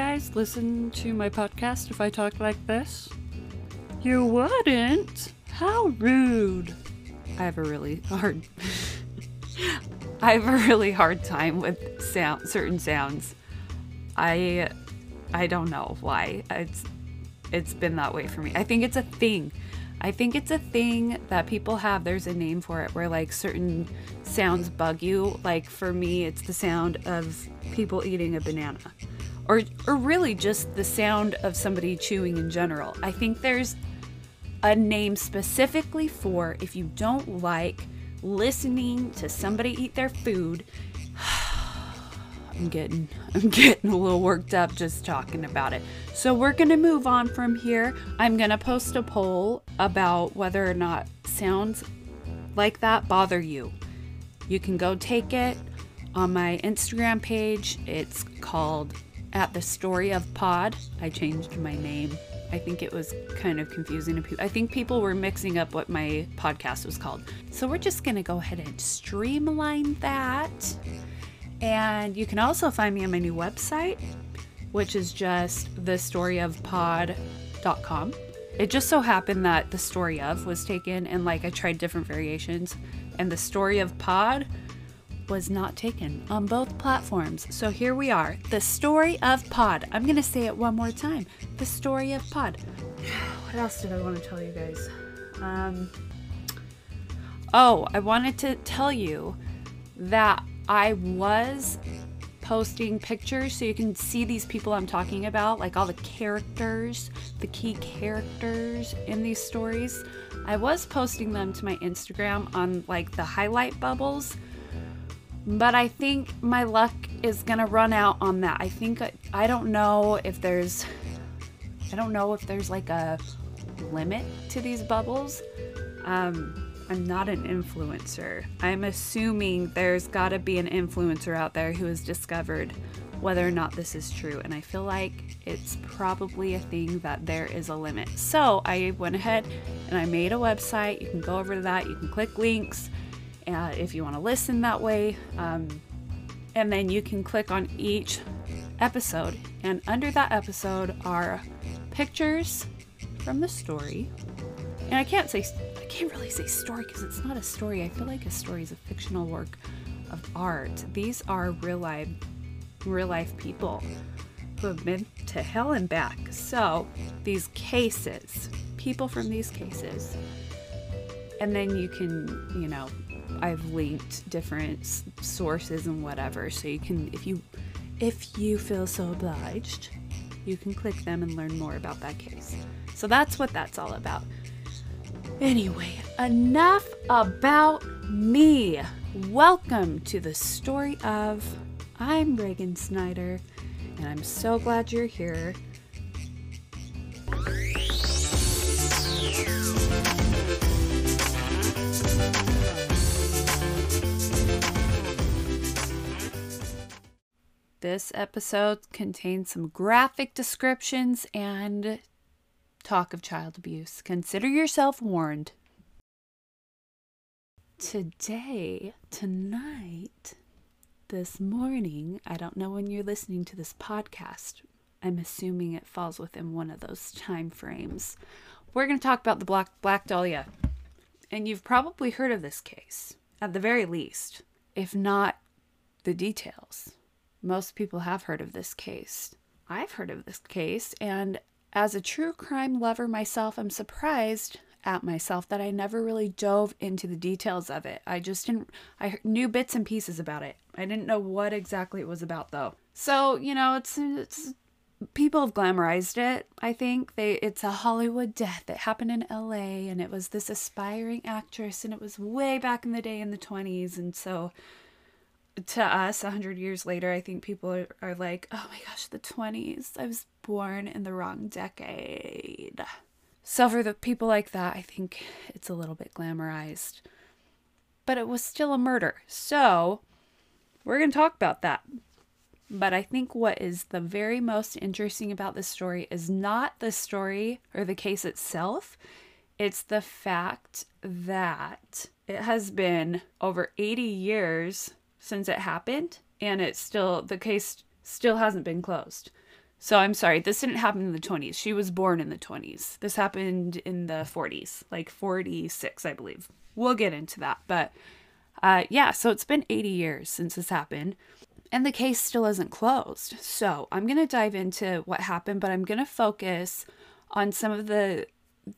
guys listen to my podcast if I talk like this? You wouldn't? How rude. I have a really hard I have a really hard time with sound certain sounds. I I don't know why. It's it's been that way for me. I think it's a thing. I think it's a thing that people have. There's a name for it where like certain sounds bug you. Like for me, it's the sound of people eating a banana. Or or really just the sound of somebody chewing in general. I think there's a name specifically for if you don't like listening to somebody eat their food. I'm getting I'm getting a little worked up just talking about it. So we're going to move on from here. I'm going to post a poll about whether or not sounds like that bother you. You can go take it on my Instagram page. It's called at the story of pod. I changed my name. I think it was kind of confusing to people. I think people were mixing up what my podcast was called. So we're just going to go ahead and streamline that. And you can also find me on my new website, which is just thestoryofpod.com. It just so happened that the story of was taken and like I tried different variations and the story of pod was not taken on both platforms. So here we are. The story of pod. I'm going to say it one more time. The story of pod. What else did I want to tell you guys? Um Oh, I wanted to tell you that I was posting pictures so you can see these people I'm talking about, like all the characters, the key characters in these stories. I was posting them to my Instagram on like the highlight bubbles, but I think my luck is gonna run out on that. I think I don't know if there's, I don't know if there's like a limit to these bubbles. Um, I'm not an influencer. I'm assuming there's got to be an influencer out there who has discovered whether or not this is true. And I feel like it's probably a thing that there is a limit. So I went ahead and I made a website. You can go over to that, you can click links uh, if you want to listen that way. Um, and then you can click on each episode. And under that episode are pictures from the story. And I can't say I can't really say story because it's not a story. I feel like a story is a fictional work of art. These are real life, real life people who have been to hell and back. So these cases, people from these cases, and then you can, you know, I've linked different sources and whatever, so you can, if you, if you feel so obliged, you can click them and learn more about that case. So that's what that's all about. Anyway, enough about me. Welcome to the story of I'm Regan Snyder, and I'm so glad you're here. This episode contains some graphic descriptions and talk of child abuse. Consider yourself warned. Today, tonight, this morning, I don't know when you're listening to this podcast. I'm assuming it falls within one of those time frames. We're going to talk about the Black Black Dahlia. And you've probably heard of this case, at the very least, if not the details. Most people have heard of this case. I've heard of this case, and as a true crime lover myself, I'm surprised at myself that I never really dove into the details of it. I just didn't, I knew bits and pieces about it. I didn't know what exactly it was about though. So, you know, it's, it's, people have glamorized it i think they it's a hollywood death that happened in la and it was this aspiring actress and it was way back in the day in the 20s and so to us 100 years later i think people are, are like oh my gosh the 20s i was born in the wrong decade. So for the people like that i think it's a little bit glamorized but it was still a murder. So we're going to talk about that. But i think what is the very most interesting about this story is not the story or the case itself. It's the fact that it has been over 80 years since it happened and it's still the case still hasn't been closed So I'm sorry, this didn't happen in the 20s. She was born in the 20s. This happened in the 40s, like 46, I believe. We'll get into that. But uh, yeah, so it's been 80 years since this happened, and the case still isn't closed. So I'm to dive into what happened, but I'm to focus on some of the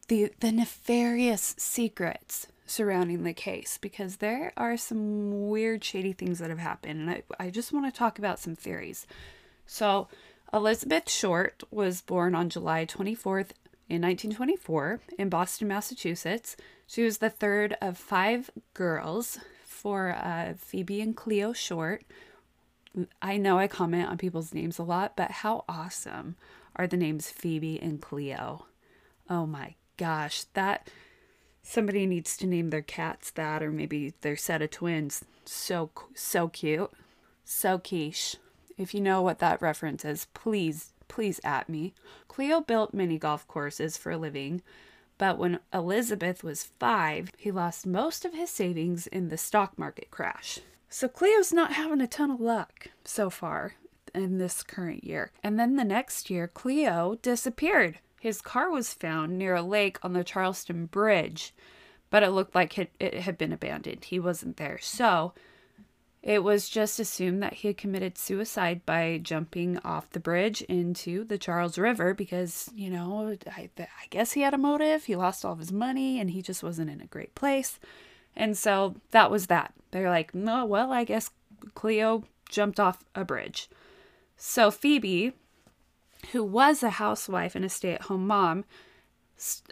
the the nefarious secrets surrounding the case because there are some weird shady things that have happened and I, I just want to talk about some theories. So Elizabeth Short was born on July 24th in 1924 in Boston, Massachusetts. She was the third of five girls for uh, Phoebe and Cleo Short. I know I comment on people's names a lot, but how awesome are the names Phoebe and Cleo? Oh my gosh, that somebody needs to name their cats that, or maybe their set of twins. So so cute, so quiche. If you know what that reference is, please, please at me. Cleo built mini golf courses for a living, but when Elizabeth was five, he lost most of his savings in the stock market crash. So Cleo's not having a ton of luck so far in this current year. And then the next year, Cleo disappeared. His car was found near a lake on the Charlestown Bridge, but it looked like it, had been abandoned. He wasn't there. So it was just assumed that he had committed suicide by jumping off the bridge into the Charles River because, you know, I, I guess he had a motive. He lost all of his money and he just wasn't in a great place. And so that was that. They're like, no, well, I guess Cleo jumped off a bridge. So Phoebe, who was a housewife and a stay at home mom,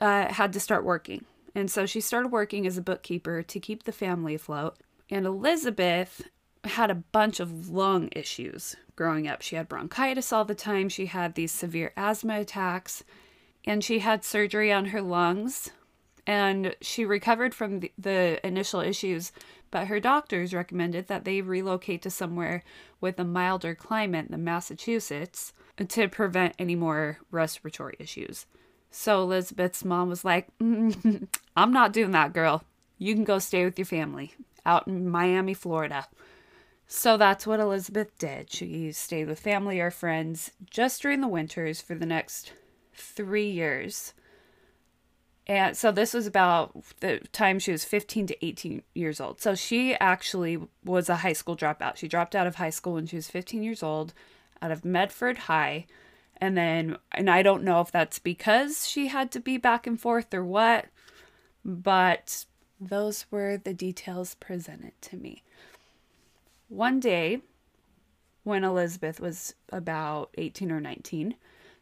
uh, had to start working. And so she started working as a bookkeeper to keep the family afloat. And Elizabeth had a bunch of lung issues growing up. She had bronchitis all the time, she had these severe asthma attacks, and she had surgery on her lungs. And she recovered from the, the initial issues, but her doctors recommended that they relocate to somewhere with a milder climate than Massachusetts to prevent any more respiratory issues. So Elizabeth's mom was like, mm, I'm not doing that, girl. You can go stay with your family out in Miami, Florida. So that's what Elizabeth did. She stayed with family or friends just during the winters for the next three years. And so this was about the time she was 15 to 18 years old. So she actually was a high school dropout. She dropped out of high school when she was 15 years old out of Medford High. And then, and I don't know if that's because she had to be back and forth or what, but those were the details presented to me. One day, when Elizabeth was about 18 or 19,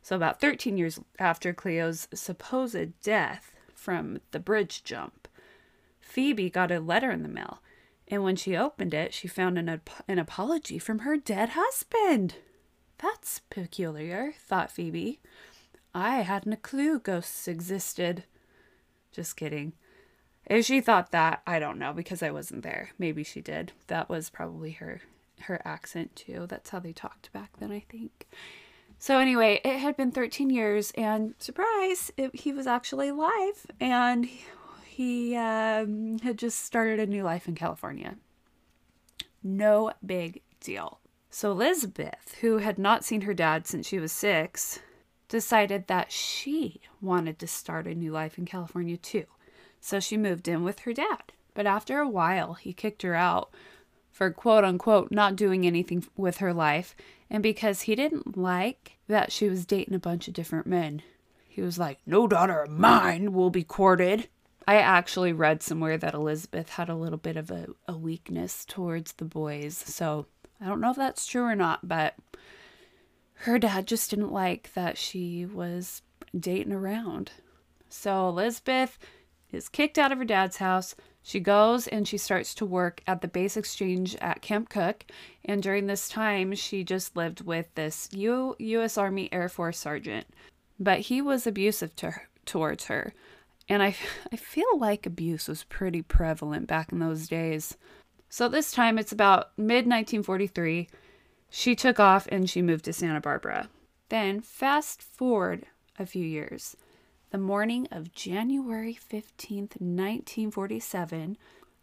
so about 13 years after Cleo's supposed death from the bridge jump, Phoebe got a letter in the mail. And when she opened it, she found an, an apology from her dead husband. That's peculiar, thought Phoebe. I hadn't a clue ghosts existed. Just kidding. If she thought that, I don't know because I wasn't there. Maybe she did. That was probably her her accent too. That's how they talked back then, I think. So anyway, it had been 13 years, and surprise, it, he was actually alive, and he um, had just started a new life in California. No big deal. So Elizabeth, who had not seen her dad since she was six, decided that she wanted to start a new life in California too so she moved in with her dad. But after a while, he kicked her out for quote unquote not doing anything with her life, and because he didn't like that she was dating a bunch of different men. He was like, No daughter of mine will be courted. I actually read somewhere that Elizabeth had a little bit of a, a weakness towards the boys, so I don't know if that's true or not, but her dad just didn't like that she was dating around. So Elizabeth is kicked out of her dad's house. She goes and she starts to work at the base exchange at Camp Cooke. And during this time, she just lived with this U- U.S. Army Air Force sergeant. But he was abusive to her, towards her. And I, I feel like abuse was pretty prevalent back in those days. So this time, it's about mid 1943. She took off and she moved to Santa Barbara. Then, fast forward a few years. The morning of January 15th, 1947,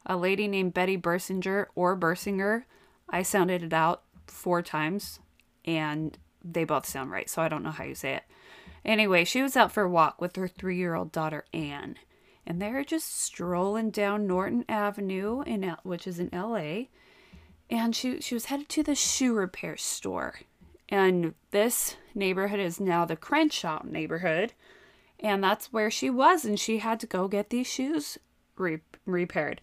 a lady named Betty Bersinger or Bersinger, I sounded it out four times, and they both sound right, so I don't know how you say it. Anyway, she was out for a walk with her three year old daughter, Anne. And they're just strolling down Norton Avenue, in L- which is in LA. And she, she was headed to the shoe repair store. And this neighborhood is now the Crenshaw neighborhood. And that's where she was. And she had to go get these shoes re- repaired.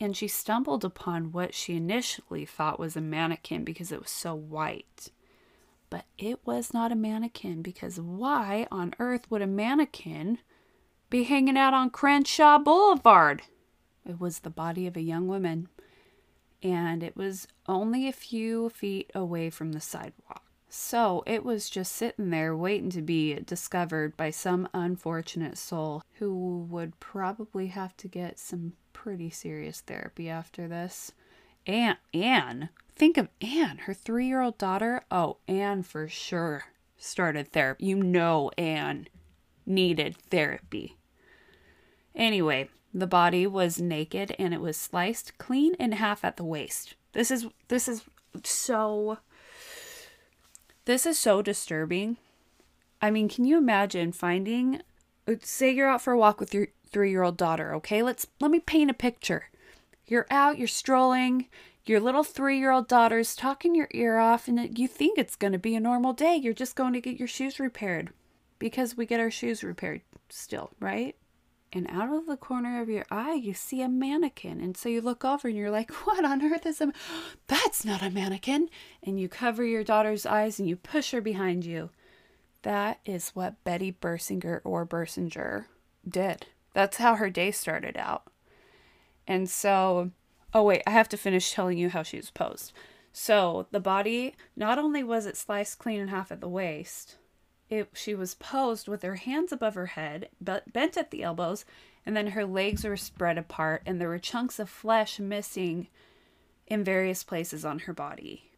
And she stumbled upon what she initially thought was a mannequin because it was so white. But it was not a mannequin because why on earth would a mannequin be hanging out on Crenshaw Boulevard? It was the body of a young woman. And it was only a few feet away from the sidewalk. So it was just sitting there waiting to be discovered by some unfortunate soul who would probably have to get some pretty serious therapy after this. And Anne, think of Anne, her three year old daughter. Oh, Anne for sure started therapy. You know, Anne needed therapy. Anyway, the body was naked and it was sliced clean in half at the waist. This is this is so this is so disturbing. I mean, can you imagine finding say you're out for a walk with your 3-year-old daughter, okay? Let's let me paint a picture. You're out, you're strolling, your little 3-year-old daughter's talking your ear off and you think it's going to be a normal day. You're just going to get your shoes repaired because we get our shoes repaired still, right? And out of the corner of your eye you see a mannequin. And so you look over and you're like what on earth is a that's not a mannequin. And you cover your daughter's eyes and you push her behind you. That is what betty bersinger or bersinger did. That's how her day started out. And so oh wait i have to finish telling you how she was posed. So the body not only was it sliced clean in half at the waist it, she was posed with her hands above her head, but bent at the elbows, and then her legs were spread apart, and there were chunks of flesh missing in various places on her body.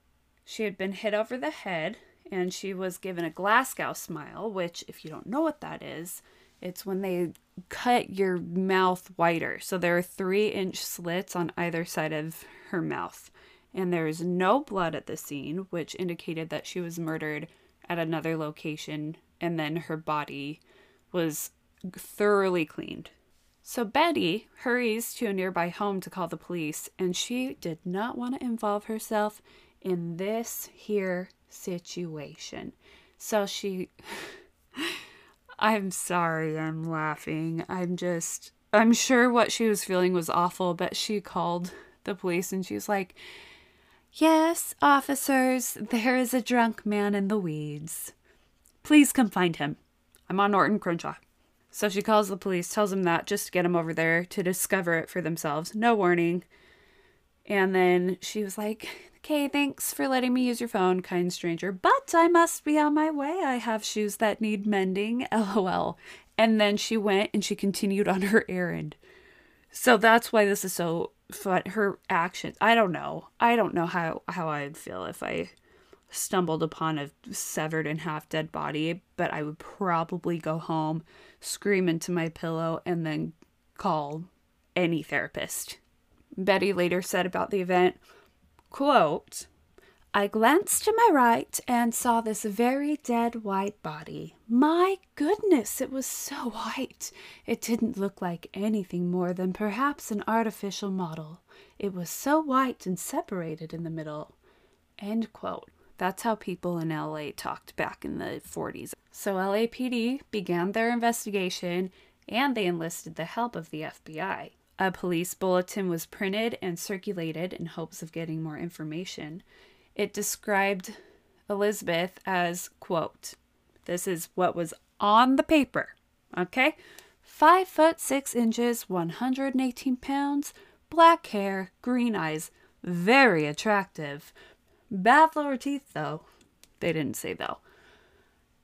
She had been hit over the head, and she was given a Glasgow smile, which, if you don't know what that is, it's when they cut your mouth wider. So there are three inch slits on either side of her mouth. And there is no blood at the scene, which indicated that she was murdered at another location, and then her body was thoroughly cleaned. So Betty hurries to a nearby home to call the police, and she did not want to involve herself in this here situation. So she. I'm sorry, I'm laughing. I'm just. I'm sure what she was feeling was awful, but she called the police and she's like, Yes, officers, there is a drunk man in the weeds. Please come find him. I'm on Norton Crenshaw. So she calls the police, tells them that just to get him over there to discover it for themselves. No warning. And then she was like, Okay, thanks for letting me use your phone, kind stranger, but I must be on my way. I have shoes that need mending. LOL. And then she went and she continued on her errand. So that's why this is so fun. Her actions. I don't know. I don't know how how I'd feel if I stumbled upon a severed and half dead body, but I would probably go home, scream into my pillow, and then call any therapist. Betty later said about the event, quote, I glanced to my right and saw this very dead white body. My goodness, it was so white. It didn't look like anything more than perhaps an artificial model. It was so white and separated in the middle. End quote. That's how people in LA talked back in the 40s. So LAPD began their investigation and they enlisted the help of the FBI. A police bulletin was printed and circulated in hopes of getting more information it described Elizabeth as, quote, this is what was on the paper, okay? Five foot six inches, 118 pounds, black hair, green eyes, very attractive. Bad lower teeth, though. They didn't say, though.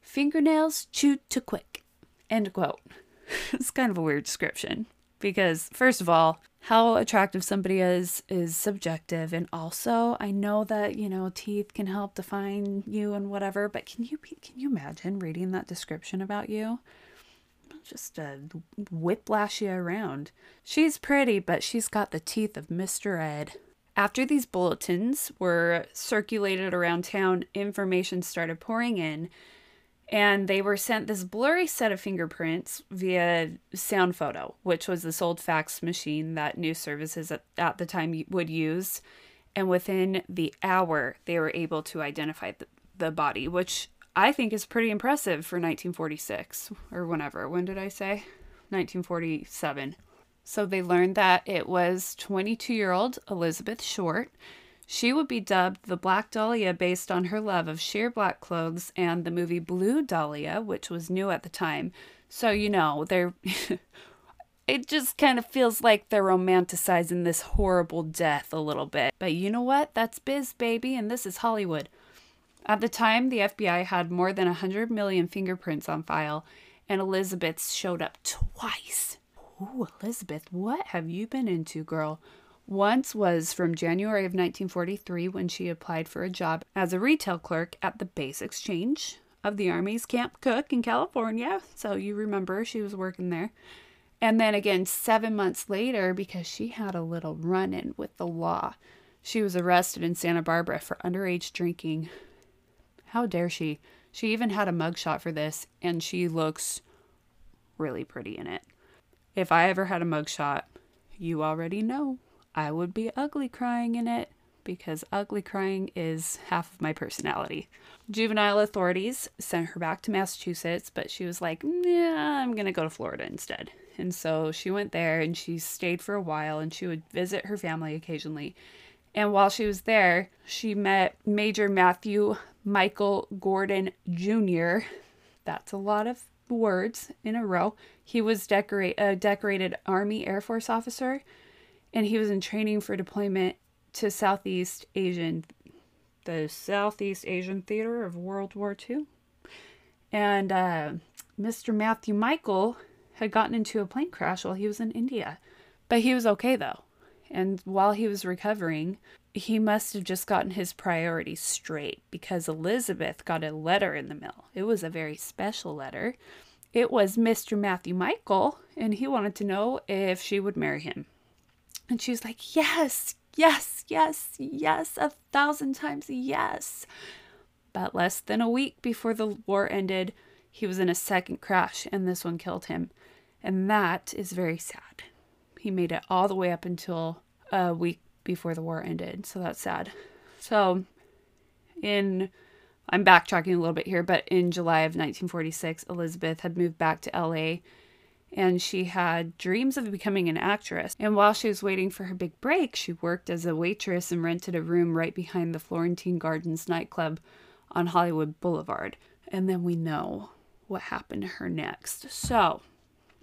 Fingernails chewed to quick. End quote. it's kind of a weird description because, first of all, how attractive somebody is is subjective. And also i know that you know teeth can help define you and whatever but can you can you imagine reading that description about you? Just a whiplash you around. She's pretty but she's got the teeth of mr ed. After these bulletins were circulated around town, information started pouring in, and they were sent this blurry set of fingerprints via sound photo, which was this old fax machine that news services at, at the time would use. And within the hour, they were able to identify the, the body, which I think is pretty impressive for 1946 or whenever. When did I say? 1947. So they learned that it was 22 year old Elizabeth Short. She would be dubbed the Black Dahlia based on her love of sheer black clothes and the movie Blue Dahlia, which was new at the time. So, you know, they're. it just kind of feels like they're romanticizing this horrible death a little bit. But you know what? That's biz, baby, and this is Hollywood. At the time, the FBI had more than 100 million fingerprints on file, and Elizabeth's showed up twice. Ooh, Elizabeth, what have you been into, girl? Once was from January of 1943 when she applied for a job as a retail clerk at the Base Exchange of the Army's Camp Cooke in California. So you remember she was working there. And then again, seven months later, because she had a little run in with the law, she was arrested in Santa Barbara for underage drinking. How dare she? She even had a mugshot for this, and she looks really pretty in it. If I ever had a mugshot, you already know I would be ugly crying in it because ugly crying is half of my personality. Juvenile authorities sent her back to Massachusetts, but she was like, yeah, I'm going to go to Florida instead. And so she went there and she stayed for a while and she would visit her family occasionally. And while she was there, she met Major Matthew Michael Gordon Jr. That's a lot of words in a row. He was decorate, a decorated Army Air Force officer, and he was in training for deployment to Southeast Asian, the Southeast Asian theater of World War II. And uh, Mr. Matthew Michael had gotten into a plane crash while he was in India, but he was okay though. And while he was recovering, he must have just gotten his priorities straight because Elizabeth got a letter in the mail. It was a very special letter. It was Mr. Matthew Michael, and he wanted to know if she would marry him. And she was like, Yes, yes, yes, yes, a thousand times yes. But less than a week before the war ended, he was in a second crash, and this one killed him. And that is very sad. He made it all the way up until a week before the war ended. So that's sad. So, in I'm backtracking a little bit here, but in July of 1946, Elizabeth had moved back to LA and she had dreams of becoming an actress. And while she was waiting for her big break, she worked as a waitress and rented a room right behind the Florentine Gardens nightclub on Hollywood Boulevard. And then we know what happened to her next. So,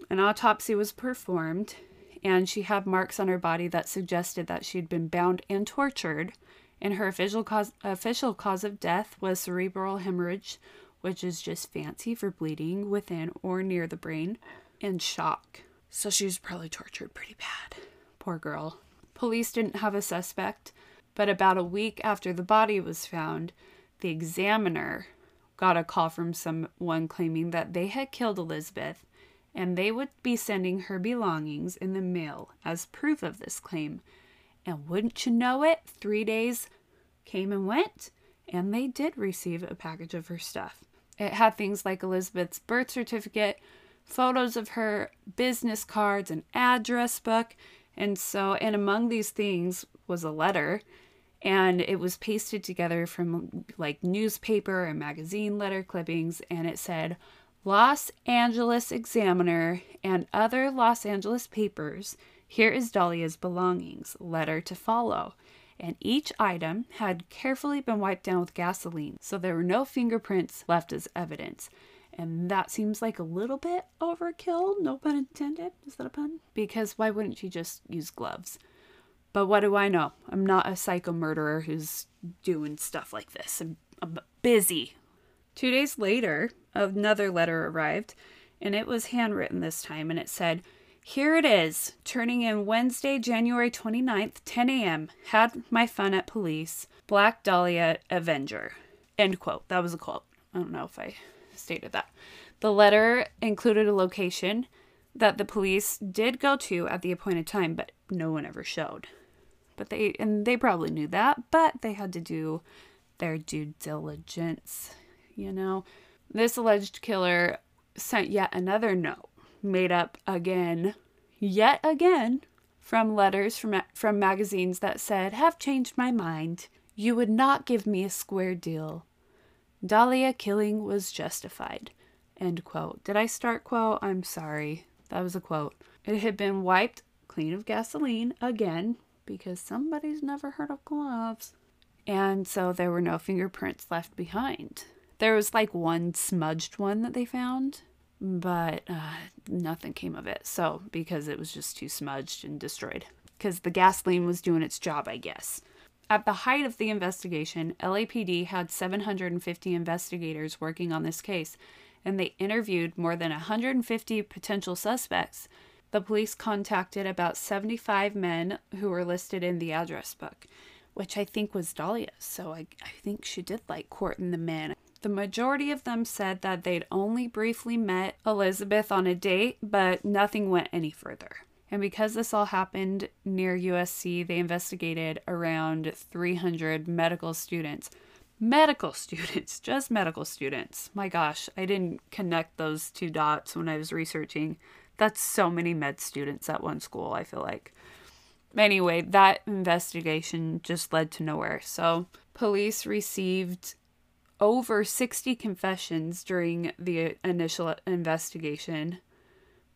an autopsy was performed and she had marks on her body that suggested that she'd been bound and tortured. And her official cause, official cause of death was cerebral hemorrhage, which is just fancy for bleeding within or near the brain, and shock. So she was probably tortured pretty bad. Poor girl. Police didn't have a suspect, but about a week after the body was found, the examiner got a call from someone claiming that they had killed Elizabeth and they would be sending her belongings in the mail as proof of this claim. And wouldn't you know it, three days came and went, and they did receive a package of her stuff. It had things like Elizabeth's birth certificate, photos of her business cards, an address book, and so, and among these things was a letter, and it was pasted together from like newspaper and magazine letter clippings, and it said, Los Angeles Examiner, and other Los Angeles papers, here is Dahlia's belongings, letter to follow. And each item had carefully been wiped down with gasoline, so there were no fingerprints left as evidence. And that seems like a little bit overkill, no pun intended. Is that a pun? Because why wouldn't you just use gloves? But what do I know? I'm not a psycho murderer who's doing stuff like this. I'm, I'm busy Two days later, another letter arrived, and it was handwritten this time, and it said, Here it is, turning in Wednesday, January 29th, 10 a.m. Had my fun at police. Black Dahlia Avenger. End quote. That was a quote. I don't know if I stated that. The letter included a location that the police did go to at the appointed time, but no one ever showed. But they and they probably knew that, but they had to do their due diligence, you know. This alleged killer sent yet another note, made up again, yet again, from letters from from magazines that said, "Have changed my mind. You would not give me a square deal. Dahlia killing was justified." End quote. Did I start quote? I'm sorry. That was a quote. It had been wiped clean of gasoline again because somebody's never heard of gloves. And so there were no fingerprints left behind. There was like one smudged one that they found, but uh, nothing came of it. So, because it was just too smudged and destroyed. Because the gasoline was doing its job, I guess. At the height of the investigation, LAPD had 750 investigators working on this case, and they interviewed more than 150 potential suspects. The police contacted about 75 men who were listed in the address book, which I think was Dahlia, so I, I think she did like courting the men. The majority of them said that they'd only briefly met Elizabeth on a date, but nothing went any further. And because this all happened near USC, they investigated around 300 medical students. Medical students, just medical students. My gosh, I didn't connect those two dots when I was researching. That's so many med students at one school, I feel like. Anyway, that investigation just led to nowhere. So, police received over 60 confessions during the initial investigation,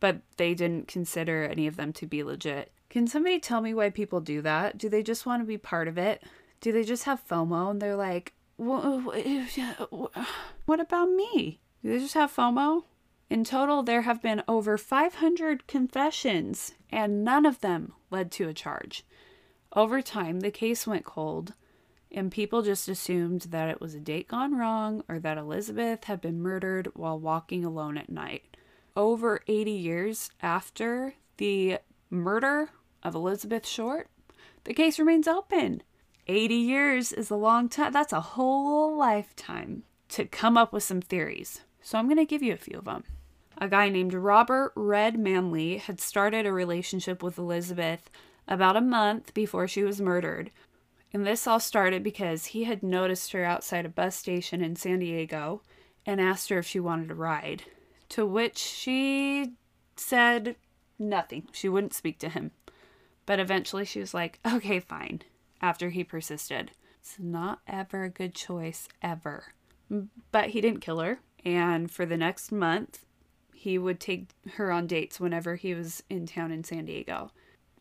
but they didn't consider any of them to be legit. Can somebody tell me why people do that? Do they just want to be part of it? Do they just have FOMO and they're like, what about me? Do they just have FOMO? In total, there have been over 500 confessions, and none of them led to a charge. Over time, the case went cold, and people just assumed that it was a date gone wrong or that Elizabeth had been murdered while walking alone at night. Over 80 years after the murder of Elizabeth Short, the case remains open. 80 years is a long time. That's a whole lifetime to come up with some theories. So I'm going to give you a few of them. A guy named Robert Red Manley had started a relationship with Elizabeth about a month before she was murdered. And this all started because he had noticed her outside a bus station in San Diego and asked her if she wanted a ride. To which she said nothing. She wouldn't speak to him. But eventually she was like, okay, fine, after he persisted. It's not ever a good choice, ever. But he didn't kill her. And for the next month, he would take her on dates whenever he was in town in San Diego.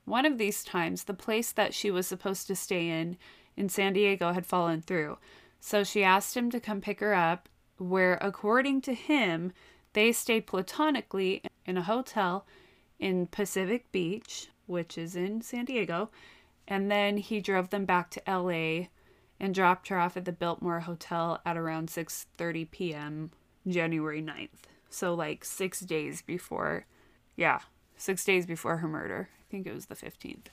One of these times, the place that she was supposed to stay in in San Diego had fallen through, so she asked him to come pick her up, where, according to him, they stayed platonically in a hotel in Pacific Beach, which is in San Diego, and then he drove them back to LA and dropped her off at the Biltmore Hotel at around 6:30 p.m. January 9th. So like 6 days before yeah, 6 days before her murder I think it was the 15th.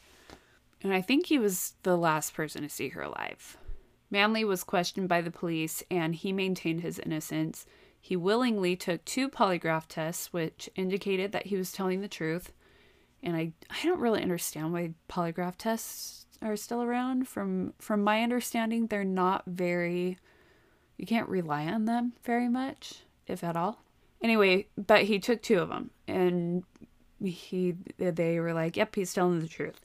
And I think he was the last person to see her alive. Manley was questioned by the police and he maintained his innocence. He willingly took two polygraph tests, which indicated that he was telling the truth. And I, I don't really understand why polygraph tests are still around. From from my understanding, they're not very you can't rely on them very much, if at all. Anyway, but he took two of them and he they were like, "Yep, he's telling the truth."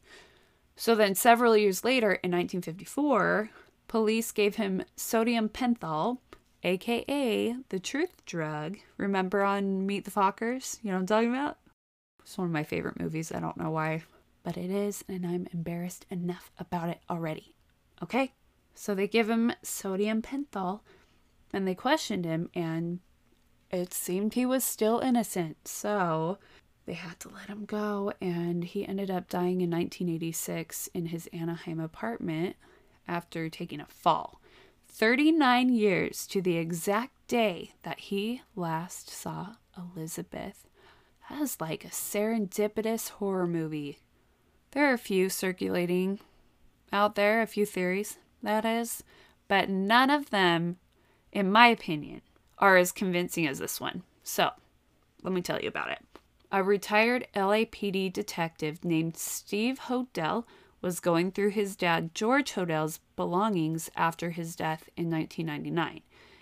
So then several years later in 1954, police gave him sodium pentothal, aka the truth drug. Remember on Meet the Fockers? You know what I'm talking about? It's one of my favorite movies. I don't know why, but it is, and I'm embarrassed enough about it already. Okay? So they give him sodium pentothal and they questioned him and it seemed he was still innocent. So they had to let him go, and he ended up dying in 1986 in his Anaheim apartment after taking a fall. 39 years to the exact day that he last saw Elizabeth. That is like a serendipitous horror movie. There are a few circulating out there, a few theories, that is, but none of them, in my opinion, are as convincing as this one. So, let me tell you about it. A retired LAPD detective named Steve Hodel was going through his dad George Hodel's belongings after his death in 1999.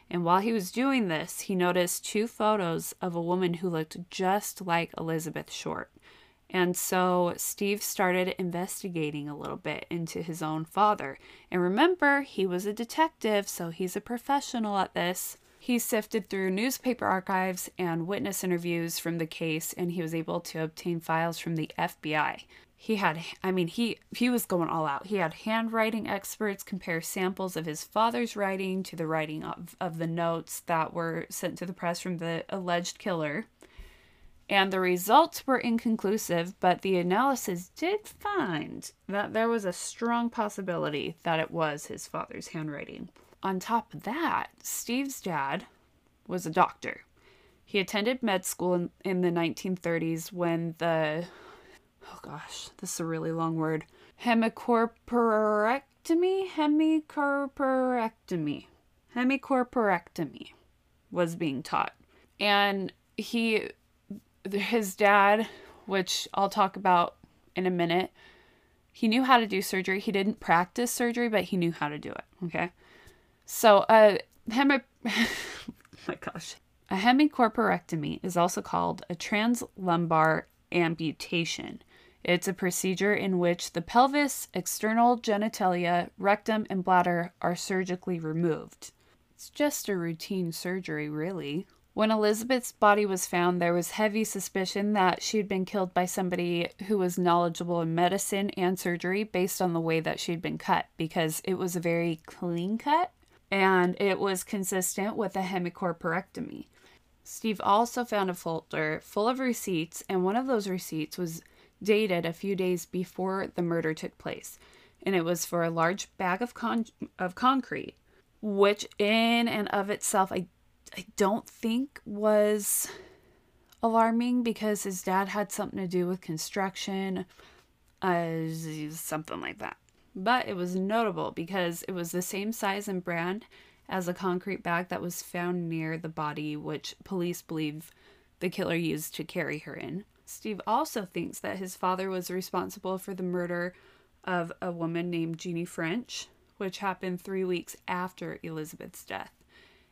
And while he was doing this, he noticed two photos of a woman who looked just like Elizabeth Short. And so Steve started investigating a little bit into his own father. And remember, he was a detective, so he's a professional at this. He sifted through newspaper archives and witness interviews from the case, and he was able to obtain files from the FBI he had i mean he he was going all out. He had handwriting experts compare samples of his father's writing to the writing of, of the notes that were sent to the press from the alleged killer. And the results were inconclusive but the analysis did find that there was a strong possibility that it was his father's handwriting. On top of that steve's dad was a doctor. He attended med school in, in the 1930s when the oh gosh, this is a really long word. Hemicorporectomy? Hemicorporectomy. Hemicorporectomy was being taught. And he, his dad, which I'll talk about in a minute, he knew how to do surgery. He didn't practice surgery, but he knew how to do it. Okay. So, uh, hemi, oh my gosh. A hemicorporectomy is also called a translumbar amputation. It's a procedure in which the pelvis, external genitalia, rectum, and bladder are surgically removed. It's just a routine surgery, really. When Elizabeth's body was found, there was heavy suspicion that she'd been killed by somebody who was knowledgeable in medicine and surgery based on the way that she'd been cut, because it was a very clean cut and it was consistent with a hemicorporectomy. Steve also found a folder full of receipts, and one of those receipts was dated a few days before the murder took place, and it was for a large bag of con- of concrete, which in and of itself I I don't think was alarming because his dad had something to do with construction, uh, something like that. But it was notable because it was the same size and brand as a concrete bag that was found near the body, which police believe the killer used to carry her in. Steve also thinks that his father was responsible for the murder of a woman named Jeannie French, which happened three weeks after Elizabeth's death.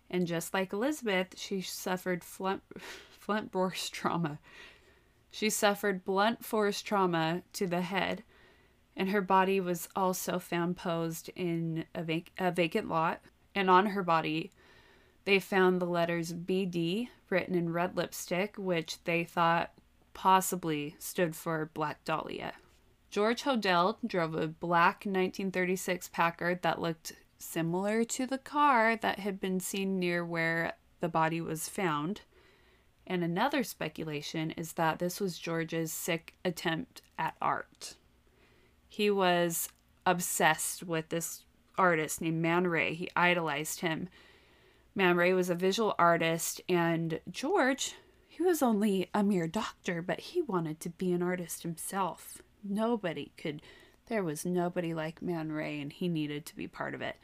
And just like Elizabeth, she suffered Flint, Flint force trauma. She suffered blunt force trauma to the head, and her body was also found posed in a, vac- a vacant lot. And on her body, they found the letters BD written in red lipstick, which they thought possibly stood for Black Dahlia. George Hodel drove a black 1936 Packard that looked similar to the car that had been seen near where the body was found. And another speculation is that this was George's sick attempt at art. He was obsessed with this artist named Man Ray. He idolized him. Man Ray was a visual artist, and George he was only a mere doctor, but he wanted to be an artist himself. Nobody could, there was nobody like Man Ray, and he needed to be part of it.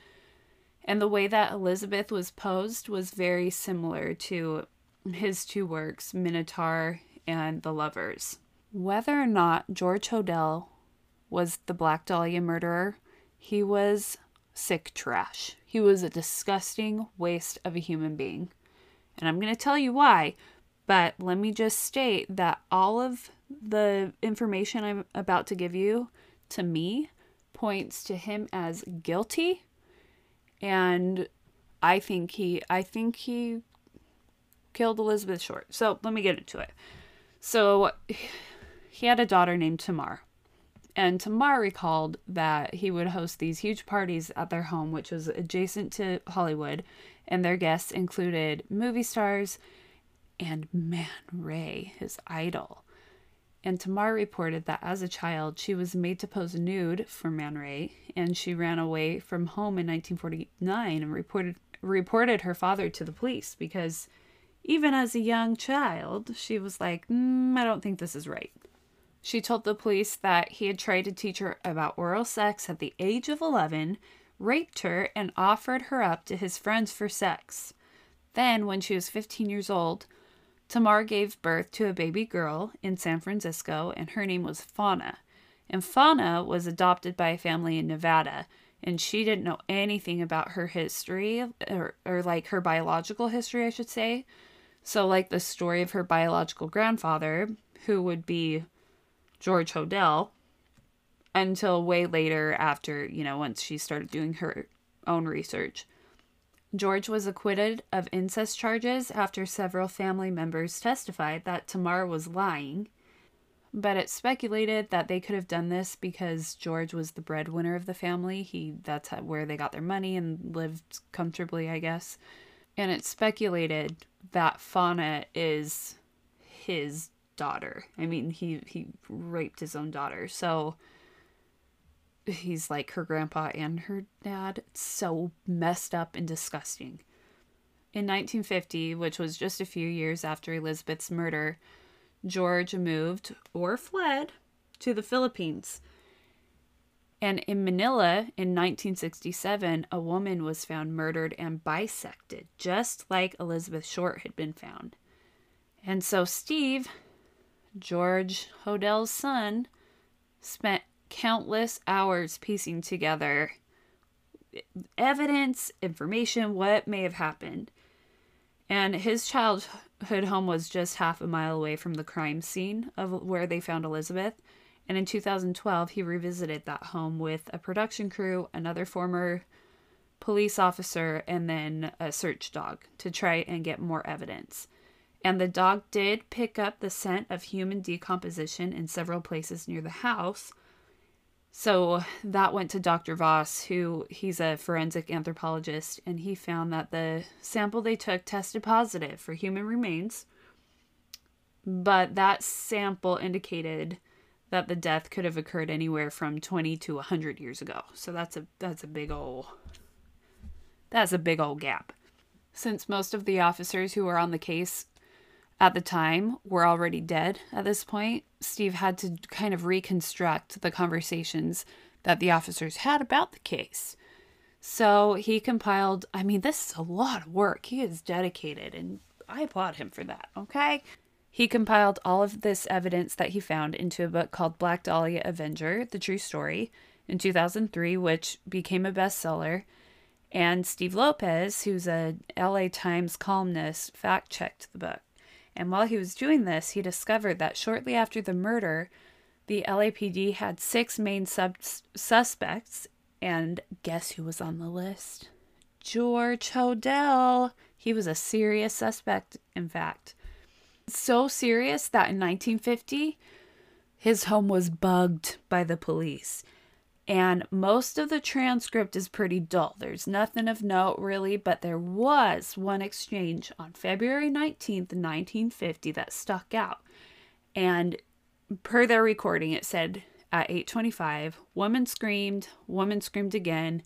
And the way that Elizabeth was posed was very similar to his two works, Minotaur and The Lovers. Whether or not George Hodel was the Black Dahlia murderer, he was sick trash. He was a disgusting waste of a human being. And I'm going to tell you why, but let me just state that all of the information I'm about to give you to me points to him as guilty and I think he I think he killed Elizabeth Short. So let me get into it. So he had a daughter named Tamar. And Tamar recalled that he would host these huge parties at their home, which was adjacent to Hollywood, and their guests included movie stars, and Man Ray, his idol. And Tamar reported that as a child, she was made to pose nude for Man Ray, and she ran away from home in 1949 and reported reported her father to the police because even as a young child, she was like, mm, I don't think this is right. She told the police that he had tried to teach her about oral sex at the age of 11, raped her, and offered her up to his friends for sex. Then, when she was 15 years old, Tamar gave birth to a baby girl in San Francisco, and her name was Fauna. And Fauna was adopted by a family in Nevada, and she didn't know anything about her history, or, or like her biological history, I should say. So, like the story of her biological grandfather, who would be George Hodel, until way later after, you know, once she started doing her own research. George was acquitted of incest charges after several family members testified that Tamar was lying. But it's speculated that they could have done this because George was the breadwinner of the family. He that's where they got their money and lived comfortably, I guess. And it's speculated that Fauna is his daughter. I mean, he he raped his own daughter. So he's like her grandpa and her dad. It's so messed up and disgusting. In 1950, which was just a few years after Elizabeth's murder, George moved or fled to the Philippines. And in Manila in 1967, a woman was found murdered and bisected, just like Elizabeth Short had been found. And so Steve, George Hodel's son, spent countless hours piecing together evidence, information, what may have happened. And his childhood home was just half a mile away from the crime scene of where they found Elizabeth. And in 2012, he revisited that home with a production crew, another former police officer, and then a search dog to try and get more evidence. And the dog did pick up the scent of human decomposition in several places near the house, so that went to Dr. Voss, who he's a forensic anthropologist, and he found that the sample they took tested positive for human remains, but that sample indicated that the death could have occurred anywhere from 20 to 100 years ago. So that's a that's a big old that's a big old gap. Since most of the officers who were on the case at the time were already dead at this point, Steve had to kind of reconstruct the conversations that the officers had about the case. So he compiled, I mean, this is a lot of work. He is dedicated, and I applaud him for that, okay? He compiled all of this evidence that he found into a book called Black Dahlia Avenger The True Story in 2003, which became a bestseller. And Steve Lopez, who's a LA Times columnist, fact checked the book. And while he was doing this, he discovered that shortly after the murder, the LAPD had six main sub- suspects. And guess who was on the list? George Hodel. He was a serious suspect, in fact. So serious that in 1950, his home was bugged by the police. And most of the transcript is pretty dull. There's nothing of note really, but there was one exchange on February 19th, 1950 that stuck out. And per their recording, it said at 825, woman screamed, woman screamed again.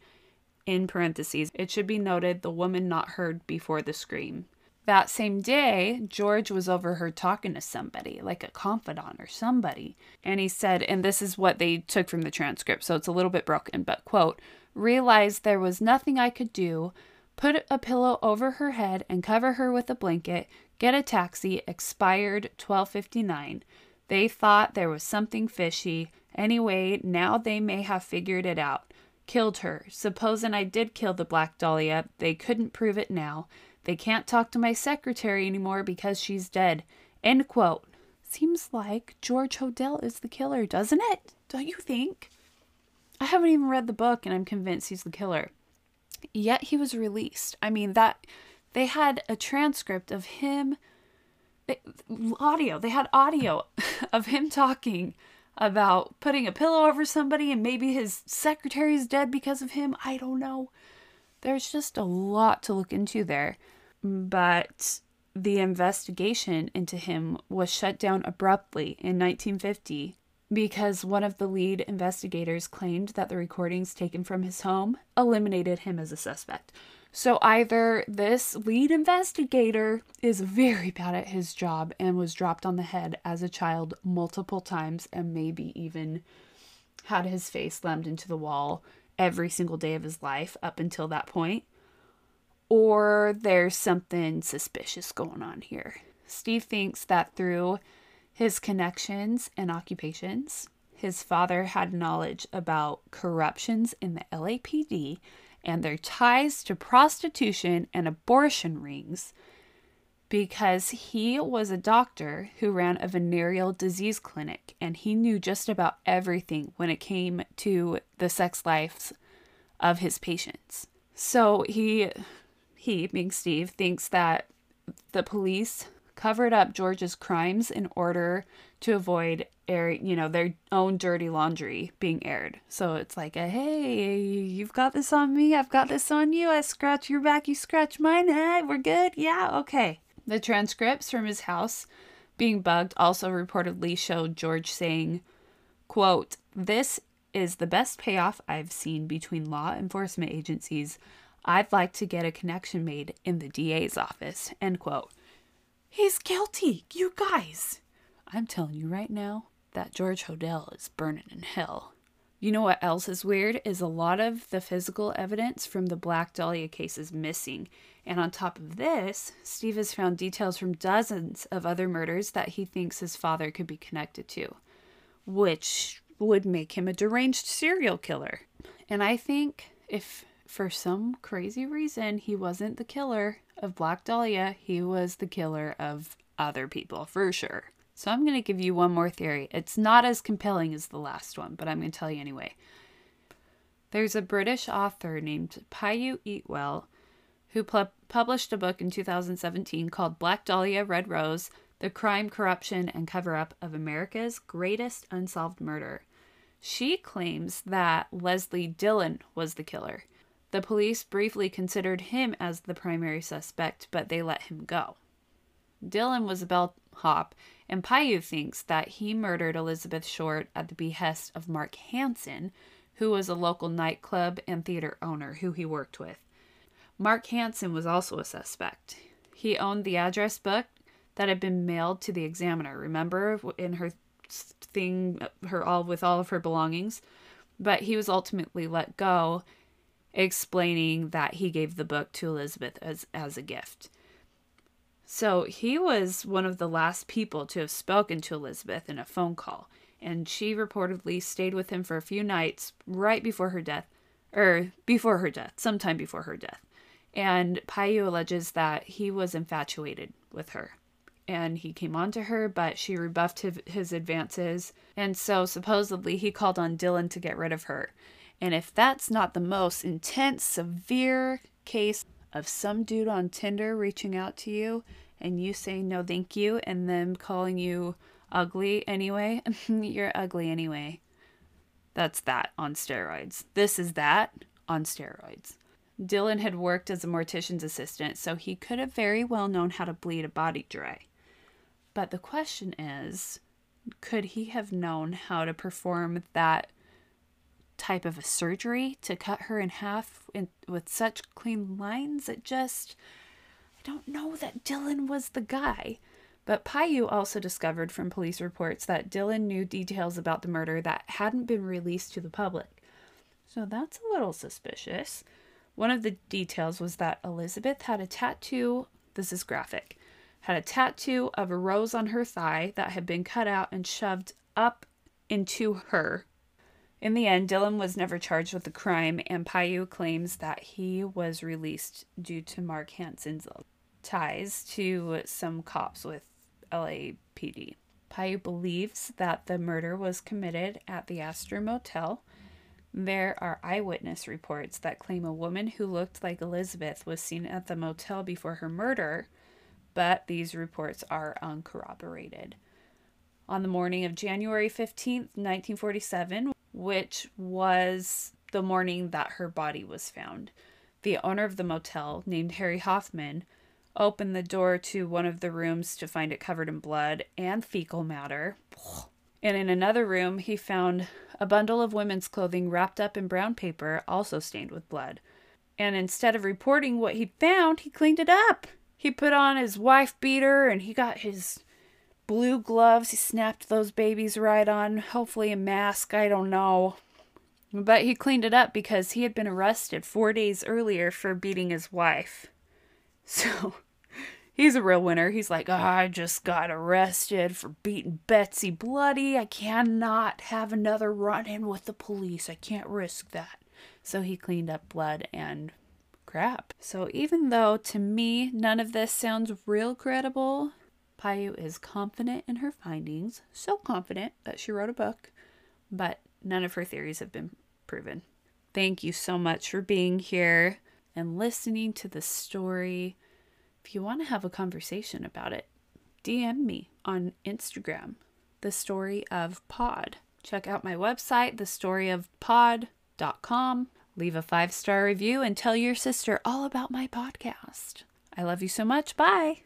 In parentheses, it should be noted the woman not heard before the scream. That same day, George was overheard talking to somebody, like a confidant or somebody. And he said, and this is what they took from the transcript, so it's a little bit broken, but quote, realized there was nothing I could do, put a pillow over her head and cover her with a blanket, get a taxi, expired 1259. They thought there was something fishy. Anyway, now they may have figured it out. Killed her. Supposing I did kill the Black Dahlia, they couldn't prove it now. They can't talk to my secretary anymore because she's dead. End quote. Seems like George Hodel is the killer, doesn't it? Don't you think? I haven't even read the book and I'm convinced he's the killer. Yet he was released. I mean, that they had a transcript of him audio. They had audio of him talking about putting a pillow over somebody and maybe his secretary's dead because of him. I don't know. There's just a lot to look into there. But the investigation into him was shut down abruptly in 1950 because one of the lead investigators claimed that the recordings taken from his home eliminated him as a suspect. So either this lead investigator is very bad at his job and was dropped on the head as a child multiple times and maybe even had his face slammed into the wall every single day of his life up until that point, or there's something suspicious going on here. Steve thinks that through his connections and occupations, his father had knowledge about corruptions in the LAPD and their ties to prostitution and abortion rings because he was a doctor who ran a venereal disease clinic and he knew just about everything when it came to the sex lives of his patients. So he he being Steve thinks that the police covered up George's crimes in order to avoid airing, you know, their own dirty laundry being aired. So it's like a hey, you've got this on me, I've got this on you. I scratch your back, you scratch mine. Hey, we're good. Yeah, okay. The transcripts from his house being bugged also reportedly showed George saying, quote, "This is the best payoff I've seen between law enforcement agencies. I'd like to get a connection made in the DA's office." End quote. He's guilty, you guys. I'm telling you right now that George Hodel is burning in hell. You know what else is weird is a lot of the physical evidence from the Black Dahlia case is missing. And on top of this, Steve has found details from dozens of other murders that he thinks his father could be connected to, which would make him a deranged serial killer. And I think if for some crazy reason he wasn't the killer of Black Dahlia, he was the killer of other people for sure. So I'm going to give you one more theory. It's not as compelling as the last one, but I'm going to tell you anyway. There's a British author named Pius Eatwell who pu- published a book in 2017 called Black Dahlia Red Rose The Crime, Corruption, and Cover Up of America's Greatest Unsolved Murder. She claims that Leslie Dillon was the killer. The police briefly considered him as the primary suspect, but they let him go. Dillon was a bellhop, and Pius thinks that he murdered Elizabeth Short at the behest of Mark Hansen, who was a local nightclub and theater owner who he worked with. Mark Hansen was also a suspect. He owned the address book that had been mailed to the examiner. Remember in her thing uh, her all with all of her belongings, but he was ultimately let go explaining that he gave the book to Elizabeth as, as a gift. So he was one of the last people to have spoken to Elizabeth in a phone call, and she reportedly stayed with him for a few nights right before her death, or before her death, sometime before her death. And Pius alleges that he was infatuated with her. And he came on to her, but she rebuffed his, his advances. And so supposedly he called on Dillon to get rid of her. And if that's not the most intense, severe case of some dude on Tinder reaching out to you and you saying no thank you and them calling you ugly anyway, you're ugly anyway. That's that on steroids. This is that on steroids. Dillon had worked as a mortician's assistant, so he could have very well known how to bleed a body dry. But the question is could he have known how to perform that type of a surgery to cut her in half in, with such clean lines. It just, I don't know that Dillon was the guy. But Pius also discovered from police reports that Dillon knew details about the murder that hadn't been released to the public. So that's a little suspicious. One of the details was that Elizabeth had a tattoo, this is graphic, had a tattoo of a rose on her thigh that had been cut out and shoved up into her in the end, Dillon was never charged with the crime, and Pius claims that he was released due to Mark Hansen's ties to some cops with LAPD. Pius believes that the murder was committed at the Astor Motel. There are eyewitness reports that claim a woman who looked like Elizabeth was seen at the motel before her murder, but these reports are uncorroborated. On the morning of January 15th, 1947, which was the morning that her body was found. The owner of the motel, named Harry Hoffman, opened the door to one of the rooms to find it covered in blood and fecal matter. And in another room, he found a bundle of women's clothing wrapped up in brown paper, also stained with blood. And instead of reporting what he'd found, he cleaned it up. He put on his wife beater and he got his blue gloves. He snapped those babies right on. Hopefully, a mask. I don't know. But he cleaned it up because he had been arrested four days earlier for beating his wife. So He's a real winner. He's like, oh, I just got arrested for beating Betsy bloody. I cannot have another run in with the police. I can't risk that. So he cleaned up blood and crap. So even though to me none of this sounds real credible, Paiute is confident in her findings, so confident that she wrote a book, but none of her theories have been proven. Thank you so much for being here and listening to the story. If you want to have a conversation about it, DM me on Instagram, the story of pod. Check out my website, thestoryofpod.com. Leave a five star review and tell your sister all about my podcast. I love you so much. Bye.